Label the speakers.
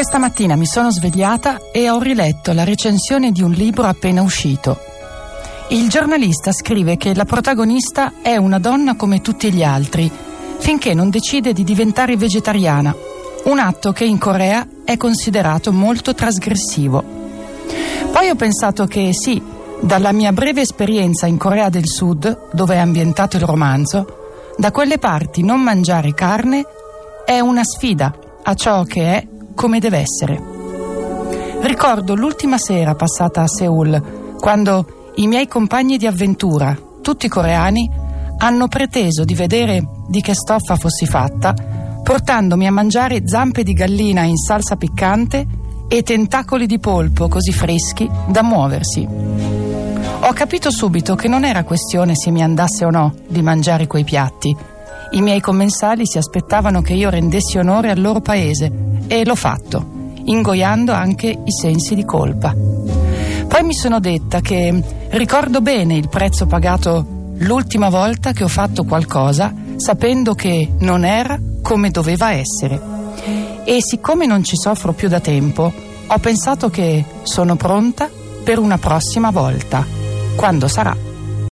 Speaker 1: Questa mattina mi sono svegliata e ho riletto la recensione di un libro appena uscito. Il giornalista scrive che la protagonista è una donna come tutti gli altri, finché non decide di diventare vegetariana, un atto che in Corea è considerato molto trasgressivo. Poi ho pensato che sì, dalla mia breve esperienza in Corea del Sud, dove è ambientato il romanzo, da quelle parti non mangiare carne è una sfida a ciò che è come deve essere. Ricordo l'ultima sera passata a Seoul, quando i miei compagni di avventura, tutti coreani, hanno preteso di vedere di che stoffa fossi fatta, portandomi a mangiare zampe di gallina in salsa piccante e tentacoli di polpo così freschi da muoversi. Ho capito subito che non era questione se mi andasse o no di mangiare quei piatti. I miei commensali si aspettavano che io rendessi onore al loro paese e l'ho fatto, ingoiando anche i sensi di colpa. Poi mi sono detta che ricordo bene il prezzo pagato l'ultima volta che ho fatto qualcosa sapendo che non era come doveva essere. E siccome non ci soffro più da tempo, ho pensato che sono pronta per una prossima volta, quando sarà.